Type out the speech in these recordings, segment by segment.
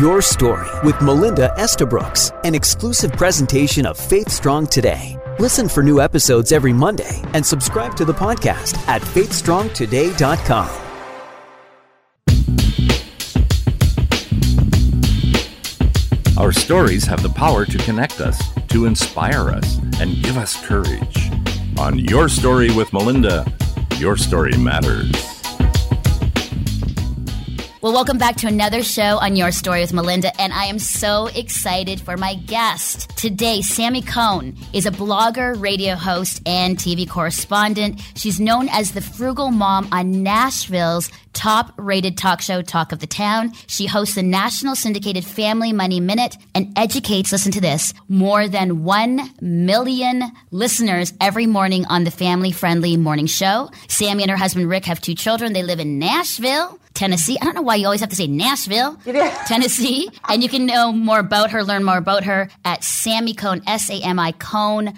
Your Story with Melinda Estabrooks, an exclusive presentation of Faith Strong Today. Listen for new episodes every Monday and subscribe to the podcast at faithstrongtoday.com. Our stories have the power to connect us, to inspire us, and give us courage. On Your Story with Melinda, your story matters. Well, welcome back to another show on Your Story with Melinda, and I am so excited for my guest. Today, Sami Cone is a blogger, radio host, and TV correspondent. She's known as the frugal mom on Nashville's top rated talk show, Talk of the Town. She hosts the national syndicated Family Money Minute and educates, listen to this, more than 1 million listeners every morning on the family friendly morning show. Sami and her husband Rick have two children. They live in Nashville. Tennessee. I don't know why you always have to say Nashville, Tennessee. And you can know more about her, learn more about her at Sami Cone, S-A-M-I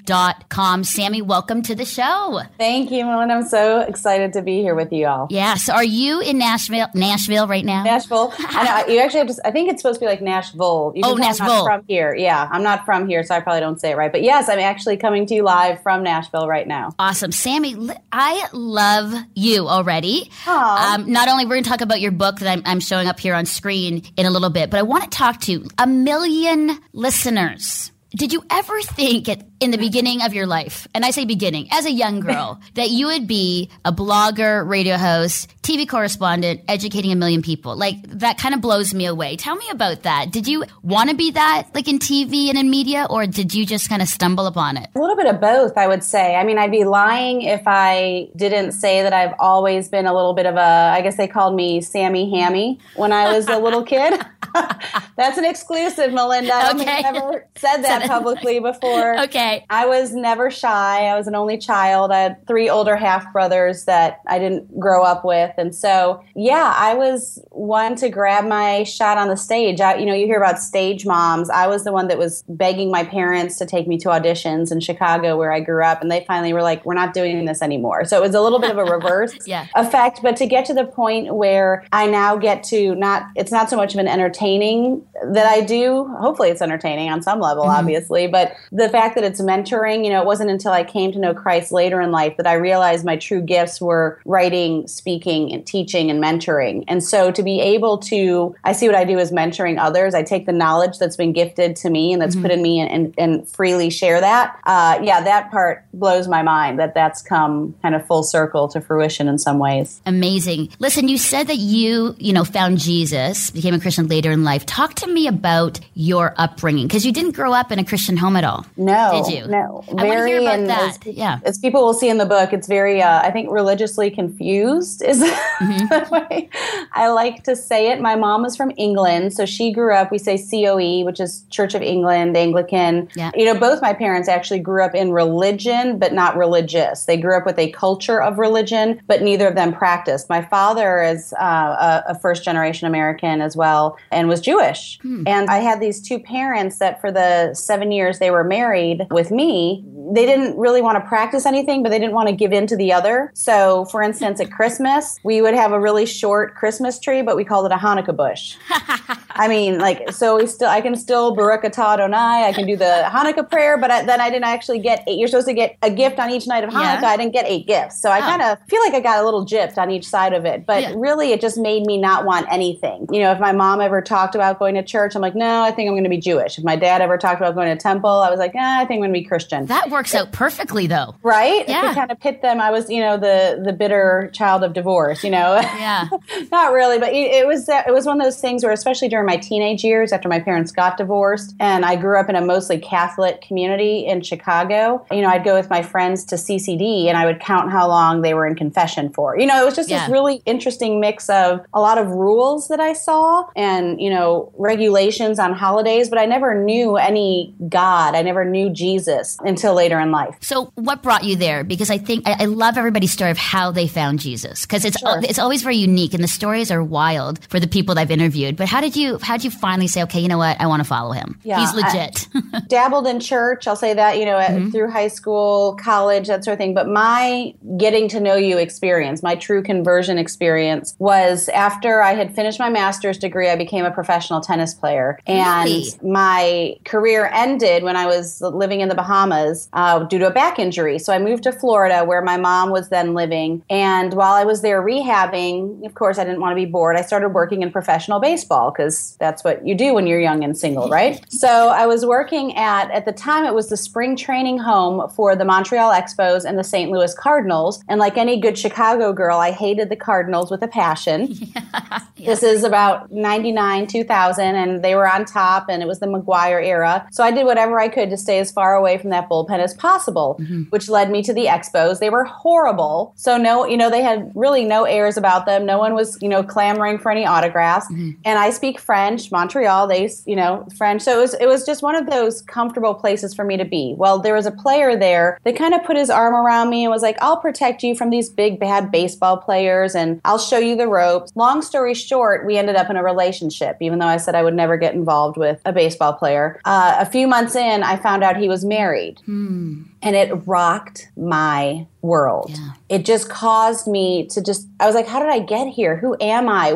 dot com. Sami, welcome to the show. Thank you, Melinda. I'm so excited to be here with you all. Yeah. So are you in Nashville, Nashville right now? Nashville. I know, you actually have to, I think it's supposed to be like Nashville. You oh, Nashville. I'm not from here. Yeah. I'm not from here, so I probably don't say it right. But yes, I'm actually coming to you live from Nashville right now. Awesome. Sami, I love you already. Um, not only we're going to talk about your book that I'm, I'm showing up here on screen in a little bit, but I want to talk to a million listeners. Did you ever think at, in the beginning of your life, and I say beginning, as a young girl, that you would be a blogger, radio host, TV correspondent, educating a million people? Like, that kind of blows me away. Tell me about that. Did you want to be that, like in TV and in media, or did you just kind of stumble upon it? A little bit of both, I would say. I mean, I'd be lying if I didn't say that I've always been a little bit of a, I guess they called me Sammy Hammy when I was a little kid. That's an exclusive, Melinda. I okay. never said that publicly before. okay. I was never shy. I was an only child. I had three older half brothers that I didn't grow up with. And so, yeah, I was one to grab my shot on the stage. I, you know, you hear about stage moms. I was the one that was begging my parents to take me to auditions in Chicago where I grew up. And they finally were like, we're not doing this anymore. So it was a little bit of a reverse yeah. effect. But to get to the point where I now get to not, it's not so much of an entertaining that I do. Hopefully it's entertaining on some level, mm-hmm. obviously. But the fact that it's mentoring, you know, it wasn't until I came to know Christ later in life that I realized my true gifts were writing, speaking, and teaching and mentoring. And so to be able to, I see what I do as mentoring others. I take the knowledge that's been gifted to me and that's mm-hmm. put in me and, and, and freely share that. Uh, yeah, that part blows my mind that that's come kind of full circle to fruition in some ways. Amazing. Listen, you said that you, you know, found Jesus, became a Christian later in life. Talk to me about your upbringing because you didn't grow up in a Christian home at all. No, did you? No, I very. Hear about that. As, yeah, as people will see in the book, it's very, uh, I think, religiously confused. Is mm-hmm. the way I like to say it. My mom is from England, so she grew up. We say COE, which is Church of England, Anglican. Yeah. You know, both my parents actually grew up in religion, but not religious. They grew up with a culture of religion, but neither of them practiced. My father is uh, a, a first generation American as well, and was Jewish. Hmm. And I had these two parents that for the seven years they were married with me, they didn't really want to practice anything, but they didn't want to give in to the other. So, for instance, at Christmas, we would have a really short Christmas tree, but we called it a Hanukkah bush. I mean, like, so we still, I can still Baruch atah Adonai, I can do the Hanukkah prayer, but I, then I didn't actually get eight. You're supposed to get a gift on each night of Hanukkah. Yeah. I didn't get eight gifts. So I oh. kind of feel like I got a little gypped on each side of it. But yeah. really, it just made me not want anything. You know, if my mom ever talked about going to church, I'm like, no, I think I'm going to be Jewish. If my dad ever talked about going to temple, I was like, nah, I think I'm going to be Christian. That works out perfectly, though. Right? Yeah. Kind of pit them, I was, you know, the the bitter child of divorce. You know, yeah, not really, but it, it was it was one of those things where, especially during my teenage years, after my parents got divorced, and I grew up in a mostly Catholic community in Chicago. You know, I'd go with my friends to CCD, and I would count how long they were in confession for. You know, it was just yeah. this really interesting mix of a lot of rules that I saw, and you know, regulations on holidays, but I never knew any God. I never knew Jesus until later in life. So, what brought you there? Because I think I, I love everybody's story of how they found Jesus because it's sure. it's always very unique, and the stories are wild for the people that I've interviewed. But how did you you how'd you finally say, okay, you know what, I want to follow him? Yeah, He's legit. I dabbled in church. I'll say that you know mm-hmm. through high school, college, that sort of thing. But my getting to know you experience, my true conversion experience, was after I had finished my master's degree. I became a professional tennis player, and really? my career ended when I was living in the Bahamas uh, due to a back injury. So I moved to Florida, where my mom was then living, and while I was there rehabbing, of course, I didn't want to be bored. I started working in professional baseball because that's what you do when you're young and single, right? so I was working at, at the time, it was the spring training home for the Montreal Expos and the St. Louis Cardinals. And like any good Chicago girl, I hated the Cardinals with a passion. Yeah. Yeah. This is about 99, 2000, and they were on top, and it was the McGwire era. So I did whatever I could to stay as far away from that bullpen as possible, mm-hmm. which led me to the Expos. They were horrible. So no, you know, they had really no airs about them. No one was, you know, clamoring for any autographs. Mm-hmm. And I speak French, Montreal, they, you know, French. So it was, it was just one of those comfortable places for me to be. Well, there was a player there that kind of put his arm around me and was like, I'll protect you from these big, bad baseball players and I'll show you the ropes. Long story short, we ended up in a relationship, even though I said I would never get involved with a baseball player. Uh, a few months in, I found out he was married. Hmm. And it rocked my world. Yeah. It just caused me to just, I was like, how did I get here? Who am I?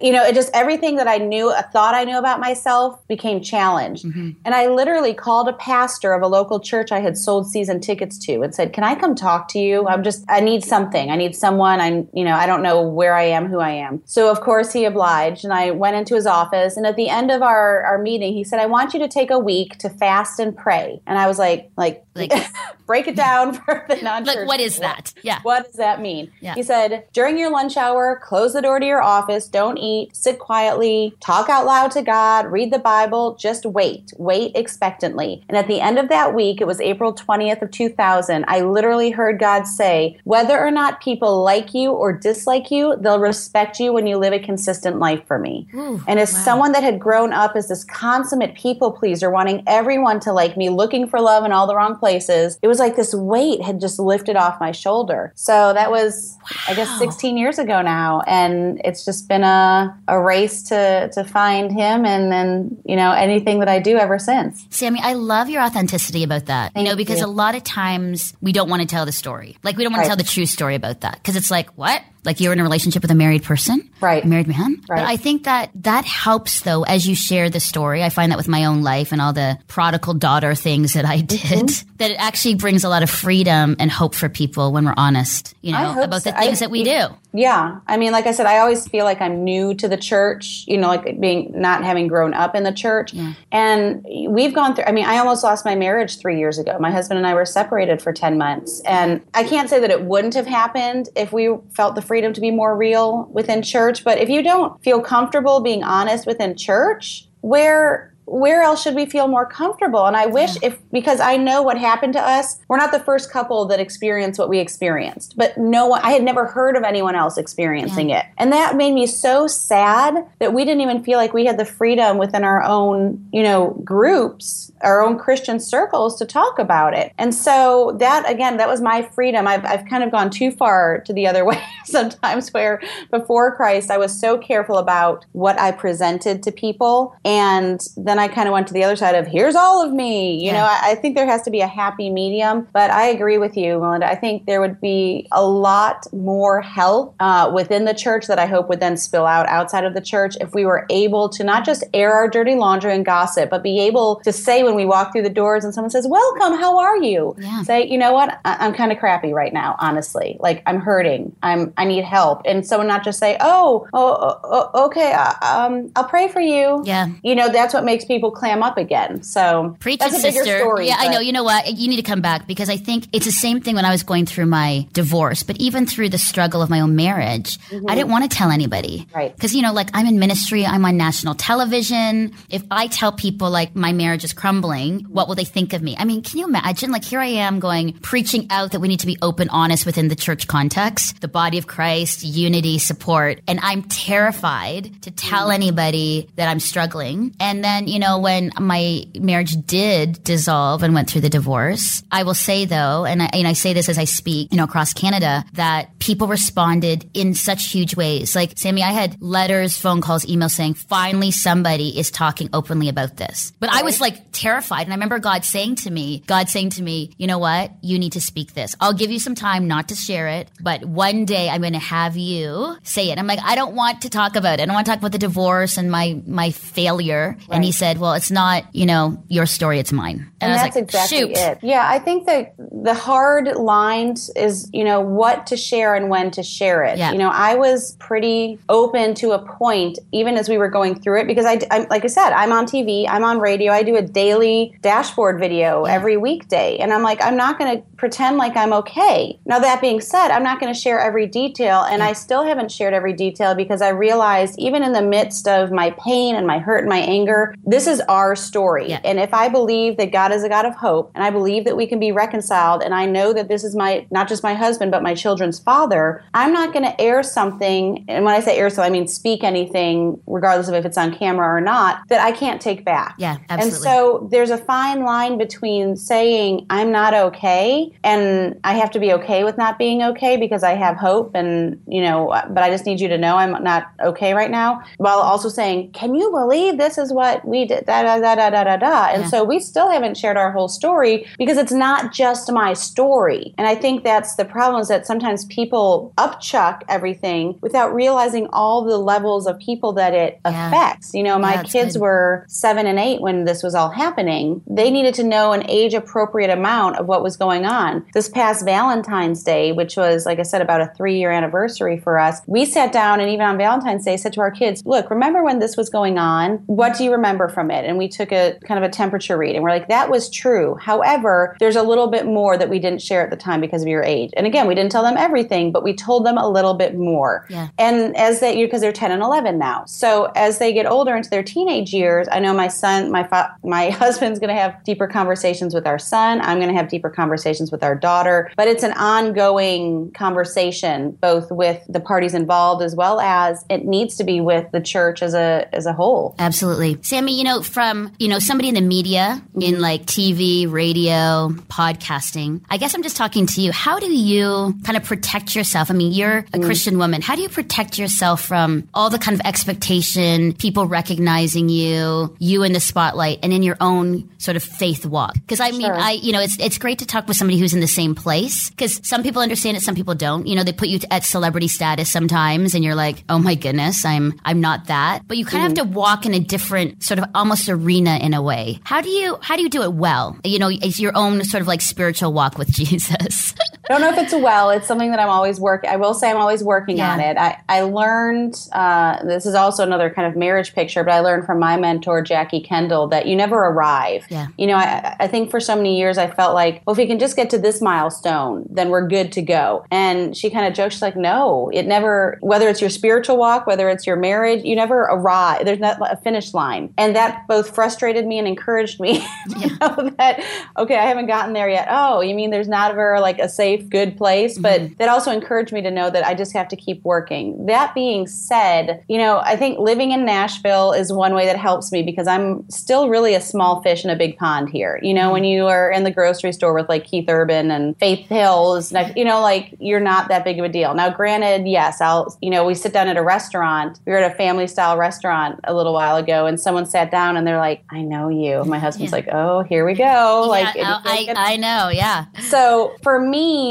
You know, it just, everything that I knew, I thought I knew about myself became challenged. Mm-hmm. And I literally called a pastor of a local church I had sold season tickets to and said, can I come talk to you? I'm just, I need something. I need someone. I, you know, I don't know where I am, who I am. So of course he obliged and I went into his office. And at the end of our, our meeting, he said, I want you to take a week to fast and pray. And I was like, like, like break it down for the non-church. Like, what is that? Yeah. What does that mean? Yeah. He said, during your lunch hour, close the door to your office, don't eat, sit quietly, talk out loud to God, read the Bible, just wait, wait expectantly. And at the end of that week, it was April 20th of 2000, I literally heard God say, whether or not people like you or dislike you, they'll respect you when you live a consistent life for me. Ooh, and as wow. someone that had grown up as this consummate people pleaser, wanting everyone to like me, looking for love in all the wrong places, it was like this weight had just lifted off my shoulder. So that was, wow. I guess, 16 years ago now, and it's just been a, a race to to find him, and then you know anything that I do ever since. Sami, I love your authenticity about that. Thank you know, because you. a lot of times we don't want to tell the story, like we don't want Right. to tell the true story about that, because it's like what. Like you're in a relationship with a married person, Right. A married man. Right. But. I think that that helps though as you share the story. I find that with my own life and all the prodigal daughter things that I did, Mm-hmm. that it actually brings a lot of freedom and hope for people when we're honest, you know, about so. the things I- that we do. Yeah, I mean, like I said, I always feel like I'm new to the church. You know, like being not having grown up in the church, Yeah. and we've gone through. I mean, I almost lost my marriage three years ago. My husband and I were separated for ten months, and I can't say that it wouldn't have happened if we felt the freedom to be more real within church. But if you don't feel comfortable being honest within church, where where else should we feel more comfortable? And I wish if because I know what happened to us, we're not the first couple that experienced what we experienced. But no one I had never heard of anyone else experiencing it. And that made me so sad that we didn't even feel like we had the freedom within our own, you know, groups, our own Christian circles to talk about it. And so that again, that was my freedom. I've I've kind of gone too far to the other way sometimes where before Christ I was so careful about what I presented to people and then I kind of went to the other side of here's all of me. You Yeah. know, I, I think there has to be a happy medium. But I agree with you, Melinda. I think there would be a lot more help uh, within the church that I hope would then spill out outside of the church if we were able to not just air our dirty laundry and gossip, but be able to say when we walk through the doors and someone says, Welcome, how are you? Yeah. Say, you know what? I- I'm kind of crappy right now, honestly. Like I'm hurting. I'm I need help. And someone not just say, Oh, oh, oh, oh, okay, uh, um, I'll pray for you Yeah. you know that's what makes people clam up again so Preach that's a bigger sister. story yeah, I know. You know what? You need to come back because I think it's the same thing when I was going through my divorce, but even through the struggle of my own marriage, I didn't want to tell anybody. Mm-hmm. Right. Because, you know, like I'm in ministry, I'm on national television. If I tell people like my marriage is crumbling, what will they think of me? I mean, can you imagine? Like here I am going, preaching out that we need to be open, honest within the church context, the body of Christ, unity, support. And I'm terrified to tell Mm. anybody that I'm struggling. And then, you know, when my marriage did dissolve and went through the divorce, I will say though, and I, and I say this as I speak, you know, across Canada, that people responded in such huge ways. Like, Sami, I had letters, phone calls, emails saying, finally somebody is talking openly about this. But right. I was like terrified. And I remember God saying to me, God saying to me, you know what? You need to speak this. I'll give you some time not to share it, but one day I'm going to have you say it. I'm like, I don't want to talk about it. I don't want to talk about the divorce and my, my failure. Right. And he said, well, it's not, you know, your story, it's mine. And, and that's like, exactly Shoot. it. Yeah. I think that the hard lines is, you know, what to share and when to share it. Yeah. You know, I was pretty open to a point, even as we were going through it, because I, I'm, like I said, I'm on TV, I'm on radio, I do a daily dashboard video yeah. every weekday. And I'm like, I'm not going to pretend like I'm okay. Now, that being said, I'm not going to share every detail. And I still haven't shared every detail because I realized, even in the midst of my pain and my hurt and my anger, this is our story. Yeah. And if I believe that God is a God of hope and I believe that we can be reconciled, and I know that this is my, not just my husband, but my children's father, I'm not going to air something. And when I say air, so I mean speak anything, regardless of if it's on camera or not, that I can't take back. Yeah, absolutely. And so there's a fine line between saying, I'm not okay and I have to be okay with not being okay because I have hope and you know but I just need you to know I'm not okay right now while also saying can you believe this is what we did da da da da da da da and yeah. so we still haven't shared our whole story because it's not just my story and I think that's the problem is that sometimes people upchuck everything without realizing all the levels of people that it yeah. affects you know my yeah, kids good. were 7 and 8 when this was all happening they needed to know an age appropriate amount of what was going on on. This past Valentine's Day, which was, like I said, about a three year anniversary for us, we sat down and even on Valentine's Day said to our kids, Look, remember when this was going on? What do you remember from it? And we took a kind of a temperature read and we're like, That was true. However, there's a little bit more that we didn't share at the time because of your age. And again, we didn't tell them everything, but we told them a little bit more. Yeah. And as they, because they're 10 and 11 now. So as they get older into their teenage years, I know my son, my, fa- my husband's going to have deeper conversations with our son. I'm going to have deeper conversations with our daughter. But it's an ongoing conversation, both with the parties involved as well as it needs to be with the church as a as a whole. Absolutely, Sami. You know, from you know somebody in the media, mm-hmm. in like TV, radio, podcasting. I guess I'm just talking to you. How do you kind of protect yourself? I mean, you're a mm-hmm. Christian woman. How do you protect yourself from all the kind of expectation, people recognizing you, you in the spotlight, and in your own sort of faith walk? Because I mean, sure. I you know, it's it's great to talk with somebody who's in the same place because some people understand it, some people don't. You know, they put you at celebrity status sometimes, and you're like, oh my goodness, I'm I'm not that. But you kind of mm-hmm. have to walk in a different sort of almost arena in a way. How do you how do you do it well? You know, it's your own sort of like spiritual walk with Jesus. I don't know if it's a well. It's something that I'm always working. I will say I'm always working yeah. on it. I, I learned uh, this is also another kind of marriage picture, but I learned from my mentor Jackie Kendall that you never arrive. Yeah. You know, I, I think for so many years I felt like, well, if we can just get to this milestone, then we're good to go. And she kind of jokes, she's like, no, it never. Whether it's your spiritual walk, whether it's your marriage, you never arrive. There's not a finish line, and that both frustrated me and encouraged me. Yeah. you know, that okay, I haven't gotten there yet. Oh, you mean there's not ever like a safe safe, good place. But mm-hmm. that also encouraged me to know that I just have to keep working. That being said, you know, I think living in Nashville is one way that helps me because I'm still really a small fish in a big pond here. You know, when mm-hmm. you are in the grocery store with like Keith Urban and Faith Hills, you know, like you're not that big of a deal. Now, granted, yes, I'll, you know, we sit down at a restaurant. We were at a family style restaurant a little while ago and someone sat down and they're like, I know you. My husband's yeah. like, oh, here we go. Yeah, like, I, I know. Yeah. So for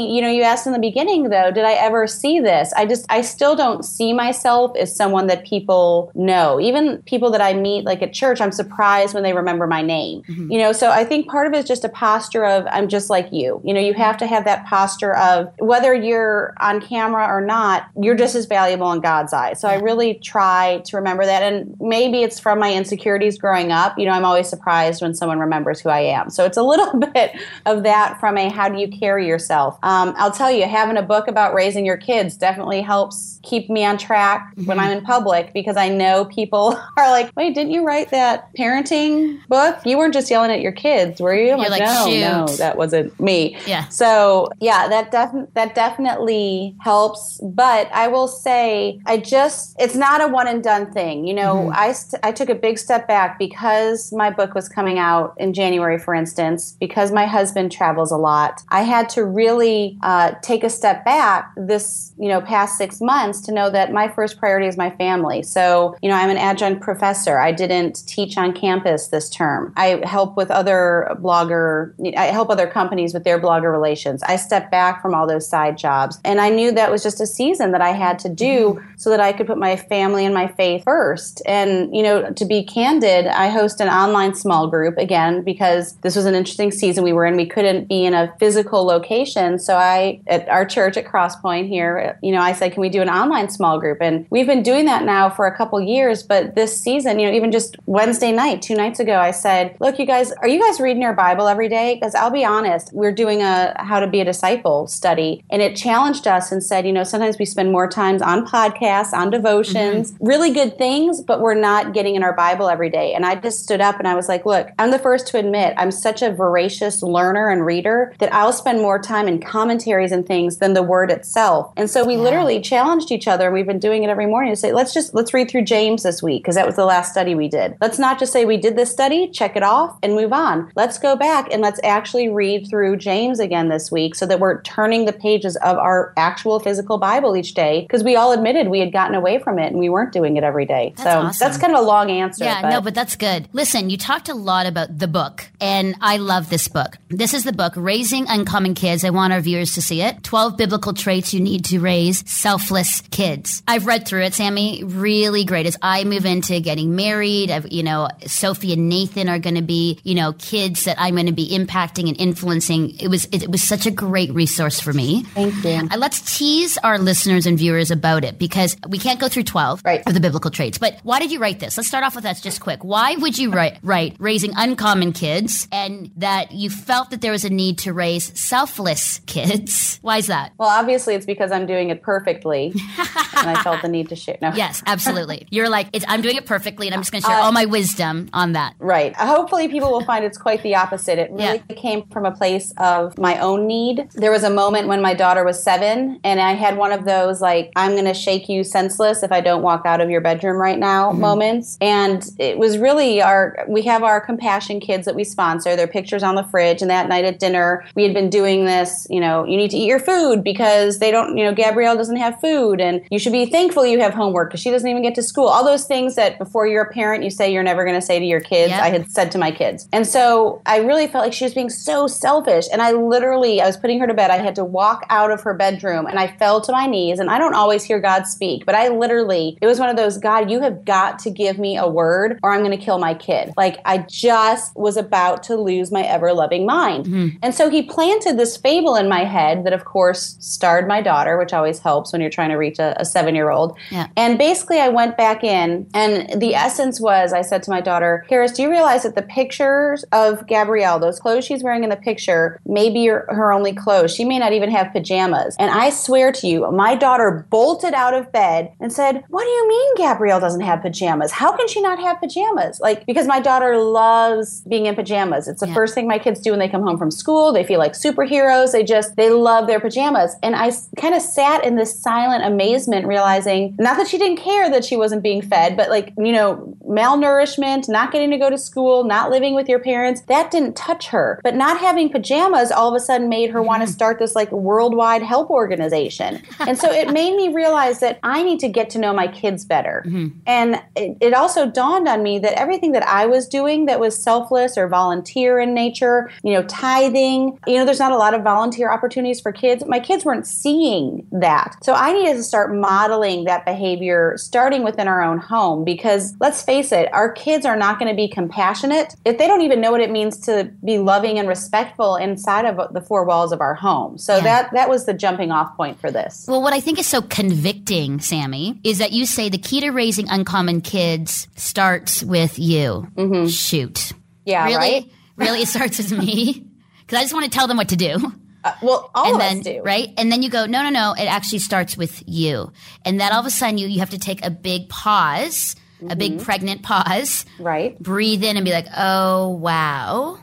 me, you know, you asked in the beginning though, did I ever see this? I just, I still don't see myself as someone that people know. Even people that I meet like at church, I'm surprised when they remember my name. Mm-hmm. You know, so I think part of it is just a posture of I'm just like you. You know, you have to have that posture of whether you're on camera or not, you're just as valuable in God's eyes. So I really try to remember that. And maybe it's from my insecurities growing up. You know, I'm always surprised when someone remembers who I am. So it's a little bit of that from a how do you carry yourself. Um, I'll tell you, having a book about raising your kids definitely helps keep me on track mm-hmm. when I'm in public because I know people are like, wait, didn't you write that parenting book? You weren't just yelling at your kids, were you? I'm You're like, like no, Shoot. no, that wasn't me. Yeah. So yeah, that def- that definitely helps. But I will say, I just it's not a one and done thing. You know, mm-hmm. I st- I took a big step back because my book was coming out in January, for instance, because my husband travels a lot. I had to really uh, take a step back this you know past six months to know that my first priority is my family. So you know, I'm an adjunct professor. I didn't teach on campus this term. I help with other blogger. I help other companies with their blogger relations. I stepped back from all those side jobs, and I knew that was just a season that I had to do so that I could put my family and my faith first. And you know, to be candid, I host an online small group again because this was an interesting season we were in. We couldn't be in a physical location, so I at our church at Crosspoint here, you know, I said, "Can we do an online small group?" And we've been doing that now for a couple years. But this season, you know, even just Wednesday night, two nights ago, I said, "Look, you guys, are you guys reading your Bible every day?" Because I'll be honest, we're doing a how to be a disciple study, and it challenged us and said, you know, sometimes we spend more times on podcasts, on devotions, mm-hmm. really good things, but we're not getting in our Bible every day. And I just stood up and I was like, look, I'm the first to admit I'm such a voracious learner and reader that I'll spend more time in commentaries and things than the word itself. And so we yeah. literally challenged each other. We've been doing it every morning to say, let's just let's read through James this week because that was the last study we did. Let's not just say we did this study, check it off, and move on. Let's go back and let's actually read through James again this week so that we're turning the pages of our actual physical Bible each day because we all admitted we had gotten away from it and we weren't doing it every day. That's so awesome. that's kind of a long answer. Yeah, but. no, but that's good. Listen, you talked a lot about the book, and I love this book. This is the book, Raising Uncommon Kids. I want our viewers to see it. 12 biblical traits you need to raise selfless kids. I've read through it, Sami. Really great. As I move into getting married, I've, you know, Sophie and Nathan are going to be, you know, kids that I'm going to be impacting and influencing. It was, it, it was such a great resource for me. Thank you. Uh, let's tease our listeners and viewers about it because we can't go through 12 right. of the biblical traits. But why did you write this? Let's start off with that just quick. Why would you write, write raising uncommon kids and that you felt that there was a need to raise selfless kids? Why is that? Well, obviously it's because I'm doing it perfectly and I felt the need to share. No. Yes, absolutely. You're like, I'm doing it perfectly and I'm just going to share uh, all my wisdom on that. Right. Hopefully people will find it's quite the opposite. It really yeah. came from a place of my own need. There was a moment when my daughter was seven and I had one of those like, I'm going to shake you senseless if I don't walk out of your bedroom right now mm-hmm. moments. And it was really our, we have our compassion kids that we sponsor. Their pictures on the fridge. And that night at dinner, we had been doing this, you know, you need to eat your food because they don't, you know, Gabrielle doesn't have food and you should be thankful you have homework because she doesn't even get to school. All those things that before you're a parent, you say you're never going to say to your kids. Yep. I had said to my kids. And so I really felt like she was being so selfish. And I literally, I was putting her to bed. I had to walk out of her bedroom and I fell to my knees. And I don't always hear God speak, but I literally, it was one of those, God, you have got to give me a word or I'm going to kill my kid. Like I just was about to lose my ever loving mind. Mm-hmm. And so he planted this fable in my head that, of course, starred my daughter, which always helps when you're trying to reach a, a seven year old. Yeah. And basically, I went back in, and the essence was I said to my daughter, Harris, do you realize that the pictures of Gabrielle, those clothes she's wearing in the picture, may be her only clothes? She may not even have pajamas. And I swear to you, my daughter bolted out of bed and said, What do you mean Gabrielle doesn't have pajamas? How can she not have pajamas? Like, because my daughter loves being in pajamas. It's the yeah. first thing my kids do when they come home from school. They feel like superheroes. They just, they love their pajamas. And I kind of sat in this silent amazement, realizing not that she didn't care that she wasn't being fed, but like, you know, malnourishment, not getting to go to school, not living with your parents, that didn't touch her. But not having pajamas all of a sudden made her want to start this like worldwide help organization. And so it made me realize that I need to get to know my kids better. Mm-hmm. And it, it also dawned on me that everything that I was doing that was selfless or volunteer in nature, you know, tithing, you know, there's not a lot of volunteer opportunities for kids. My kids weren't seeing that. So I needed to start modeling that behavior starting within our own home because let's face it, our kids are not going to be compassionate if they don't even know what it means to be loving and respectful inside of the four walls of our home. So yeah. that that was the jumping off point for this. Well, what I think is so convicting, Sami, is that you say the key to raising uncommon kids starts with you. Mm-hmm. Shoot. Yeah, really? right? really? It starts with me? Because I just want to tell them what to do. Uh, well, all and of then, us do. right? And then you go, no, no, no. It actually starts with you, and then all of a sudden you you have to take a big pause, a Mm-hmm. big pregnant pause, Right. breathe in, and be like, oh wow,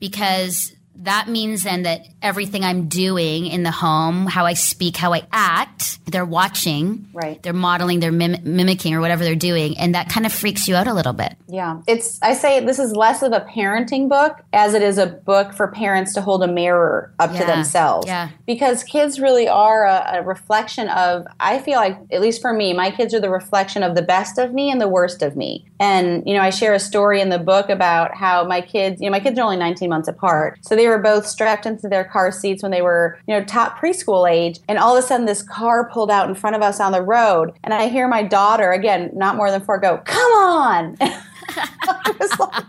because that means then that everything I'm doing in the home, how I speak, how I act, they're watching, Right. They're modeling, they're mim- mimicking, or whatever they're doing, and that kind of freaks you out a little bit. Yeah. It's I say this is less of a parenting book as it is a book for parents to hold a mirror up to themselves. Yeah. Because kids really are a, a reflection of I feel like at least for me, my kids are the reflection of the best of me and the worst of me. And you know, I share a story in the book about how my kids, you know, my kids are only 19 months apart. So they were both strapped into their car seats when they were, you know, top preschool age, and all of a sudden this car pulled out in front of us on the road, and I hear my daughter, again, not more than 4 go, "Come on." I was like,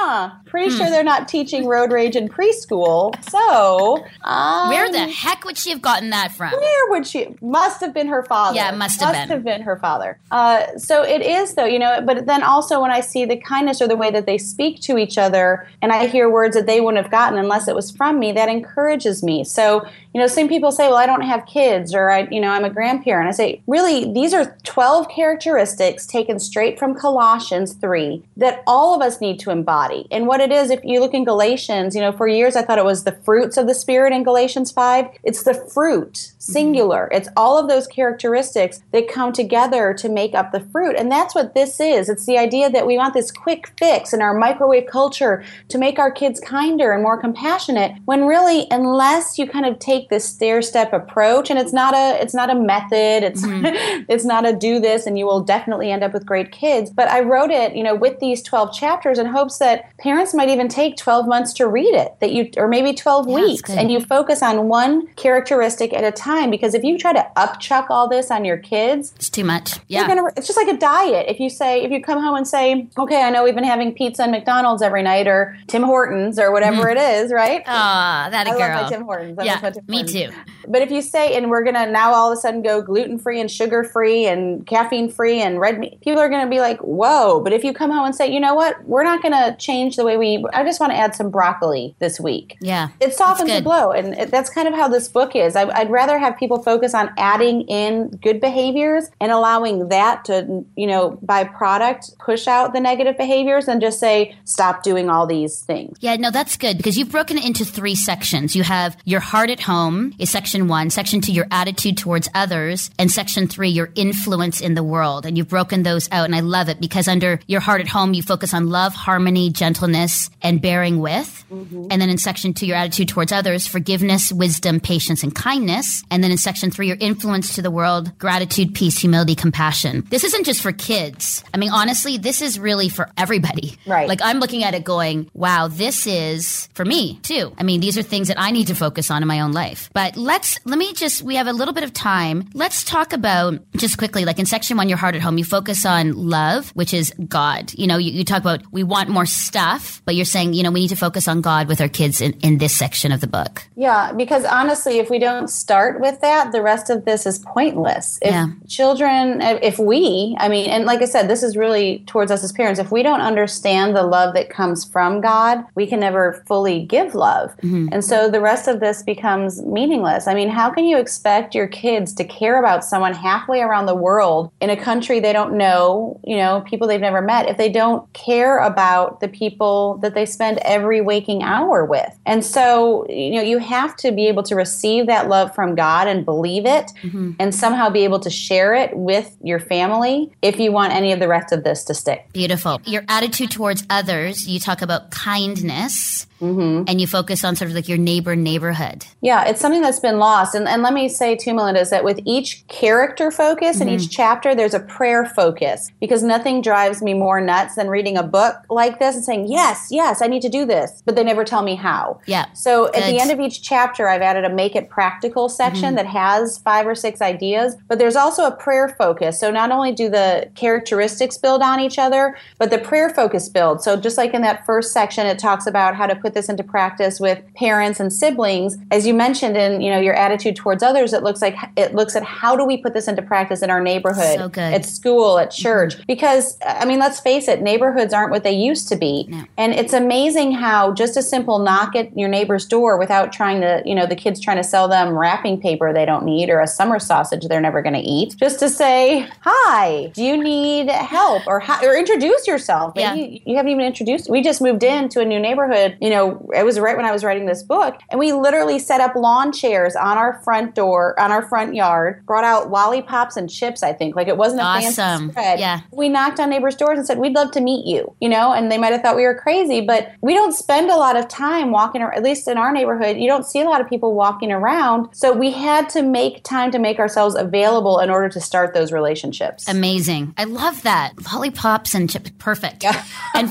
huh, pretty sure they're not teaching road rage in preschool. So, um, Where the heck would she have gotten that from? where would she? Must have been her father. Yeah, it must have been. have been her father. Uh, so it is, though, you know. But then also when I see the kindness or the way that they speak to each other, and I hear words that they wouldn't have gotten unless it was from me, that encourages me. So you know, some people say, "Well, I don't have kids," or "I, you know, I'm a grandparent." I say, really, these are 12 characteristics taken straight from Colossians 3 that all of us need to embody. And what it is, if you look in Galatians, you know, for years I thought it was the fruits of the Spirit in Galatians 5. It's the fruit, mm-hmm. singular. It's all of those characteristics that come together to make up the fruit. And that's what this is. It's the idea that we want this quick fix in our microwave culture to make our kids kinder and more compassionate, when really, unless you kind of take this stair step approach, and it's not a it's not a method, it's mm-hmm. it's not a do this and you will definitely end up with great kids. But I wrote it, you know, with these 12 chapters in hopes that parents might even take 12 months to read it, that you or maybe 12 Yeah, weeks, and you focus on one characteristic at a time. Because if you try to upchuck all this on your kids, It's too much. Yeah. gonna it's just like a diet if you say if you come home and say okay i know we've been having pizza and mcdonald's every night or tim hortons or whatever it is right Ah, that a I girl. love my Tim Hortons. I yeah, Tim me Hortons. too. But if you say, and we're gonna now all of a sudden go gluten free and sugar free and caffeine free and red meat, people are gonna be like, "Whoa!" But if you come home and say, "You know what? We're not gonna change the way we. I just want to add some broccoli this week." Yeah. It softens the blow, and it, that's kind of how this book is. I, I'd rather have people focus on adding in good behaviors and allowing that to, you know, by product push out the negative behaviors, and just say stop doing all these things. Yeah, no, that's good because you've broken it into three sections. You have your heart at home is section one, section two, your attitude towards others, and section three, your influence in the world. And you've broken those out, and I love it because under your heart at home, you focus on love, harmony, gentleness, and bearing with. Mm-hmm. And then in section two, your attitude towards others, forgiveness, wisdom, patience, and kindness. And then in section three, your influence to the world, gratitude, peace, humility, compassion. This isn't just for kids. I mean, honestly, this is really for everybody. Right. Like I'm looking at it going, wow, this is for me too. I mean, these are things that I need to focus on in my own life. But let's, let me just, we have a little bit of time. Let's talk about just quickly, like in section one, your heart at home, you focus on love, which is God. You know, you, you talk about we want more stuff, but you're saying, you know, we need to focus on God with our kids in, in this section of the book. Yeah, because honestly, if we don't start with that, the rest of this is pointless. If Yeah. children, if we, I mean, and like I said, this is really towards us as parents, if we don't understand the love that comes from God, we can never fully give love. Mm-hmm. And so the rest of this becomes meaningless. I mean, how can you expect your kids to care about someone halfway around the world in a country they don't know, you know, people they've never met, if they don't care about the people that they spend every waking hour with? And so, you know, you have to be able to receive that love from God and believe it mm-hmm. and somehow be able to share it with your family if you want any of the rest of this to stick. Beautiful. Your attitude towards others, you talk about kindness mm-hmm. and you focus on sort of like your neighbor neighborhood. Yeah, it's something that's been lost. And, and let me say too, Melinda, is that with each character focus in each mm-hmm. chapter, there's a prayer focus because nothing drives me more nuts than reading a book like this and saying, yes, yes, I need to do this, but they never tell me how. Yeah. So at the end of each chapter, I've added a make it practical section mm-hmm. that has five or six ideas, but there's also a prayer focus. So not only do the characteristics build on each other, but the prayer focus builds. So just like in that first section, it talks about how to put this into practice with parents and siblings. As you mentioned in you know your attitude towards others, it looks like it looks at how do we put this into practice in our neighborhood, So good. at school, at mm-hmm. church. Because I mean, let's face it, neighborhoods aren't what they used to be. No. And it's amazing how just a simple knock at your neighbor's door without trying to, you know, the kids trying to sell them wrapping paper they don't need or a summer sausage they're never going to eat, just to say, "Hi, do you need help?" or or introduce yourself. Maybe yeah. you, you haven't even introduced. We just moved into a new neighborhood. You know, it was right when I was writing this book, and we literally set up lawn chairs on our front door, on our front yard, brought out lollipops and chips. I think like it wasn't a awesome. fancy spread. Yeah, we knocked on neighbors' doors and said, "We'd love to meet you." You know, and they might have thought we were crazy, but we don't spend a lot of time walking. Around at least in our neighborhood, you don't see a lot of people walking around. So we had to make time to make ourselves available in order to start those relationships. Amazing. I love that. Lollipops and chips. Perfect. Yeah. and,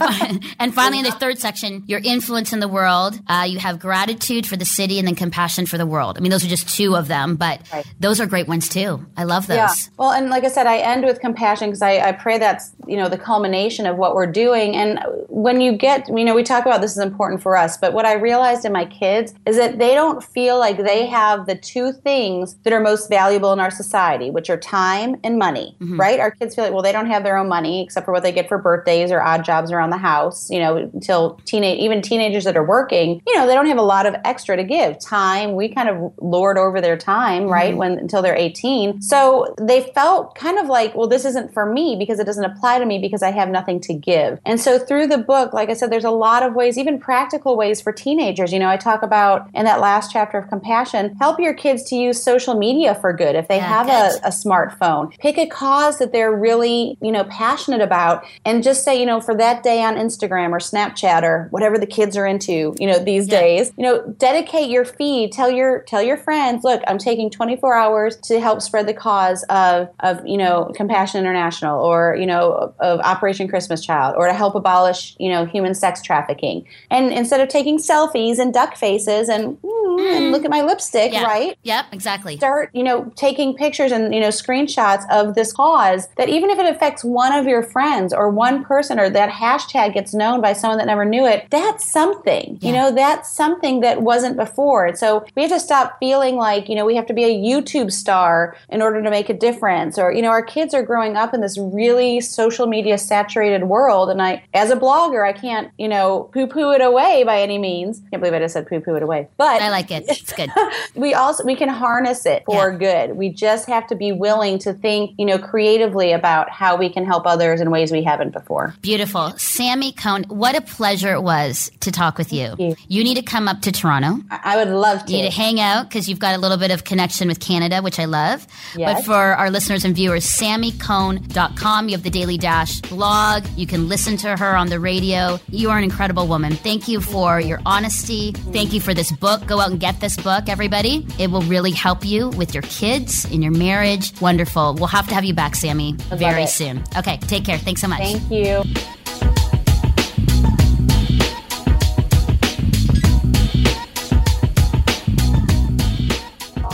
and finally, in the third section, your influence in the world. Uh, you have gratitude for the city and then compassion for the world. I mean, those are just two of them, but right. those are great ones too. I love those. Yeah. Well, and like I said, I end with compassion because I, I pray that's, you know, the culmination of what we're doing. And when you get, you know, we talk about this is important for us, but what I realized in my kids is that they don't feel like they have the two things that are most valuable in our society, which are time and money, mm-hmm. right? Our kids feel like, well, they don't have their own money except for what they get for birthdays or odd jobs around the house, you know, until teenage, even teenagers that are working, you know, they don't have a lot of extra to give. Time, we kind of lord over their time, mm-hmm. right? When until they're 18. So they felt kind of like, well, this isn't for me because it doesn't apply to me because I have nothing to give. And so through the book, like I said, there's a lot of ways, even practical ways for teenagers. You know, I talk about in that last chapter of compassion, help your kids to use social media for good. If they yeah, have a, a smartphone, pick a cause that they're really, you know, passionate about and just say, you know, for that day on Instagram or Snapchat or whatever the kids are into, you know, these yeah. days, you know, dedicate your feed. Tell your tell your friends, look, I'm taking 24 hours to help spread the cause of of you know Compassion International or you know of Operation Christmas Child or to help abolish you know human sex trafficking. And instead of taking selfies and duck faces and, mm, and look at my lipstick, yeah. right? Yep, exactly. Start you know taking pictures and you know screenshots of this cause that even if it affects one of your friends or one person or that hashtag gets known by someone that never knew it, that's something. Yeah. You know, that's something that wasn't before. So we have to stop feeling like, you know, we have to be a YouTube star in order to make a difference. Or, you know, our kids are growing up in this really social media saturated world. And I, as a blogger, I can't, you know, poo poo it away by any means. I can't believe I just said poo poo it away. But I like it. It's good. we also, we can harness it for yeah. good. We just have to be willing to think, you know, creatively about how we can help others in ways we haven't before. Beautiful. Sami Cone, what a pleasure it was to talk with you. you. you. need to come up to Toronto. I would love to. You need to hang out because you've got a little bit of connection with Canada, which I love. Yes. But for our listeners and viewers, samicone.com. You have the Daily Dash blog. You can listen to her on the radio. You are an incredible woman. Thank you for your honesty. Thank you for this book. Go out and get this book, everybody. It will really help you with your kids, in your marriage. Wonderful. We'll have to have you back, Sami, very soon. Okay, take care. Thanks so much. Thank you.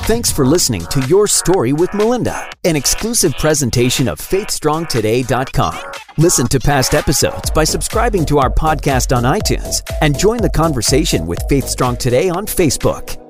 Thanks for listening to Your Story with Melinda, an exclusive presentation of FaithStrongToday.com. Listen to past episodes by subscribing to our podcast on iTunes and join the conversation with Faith Strong Today on Facebook.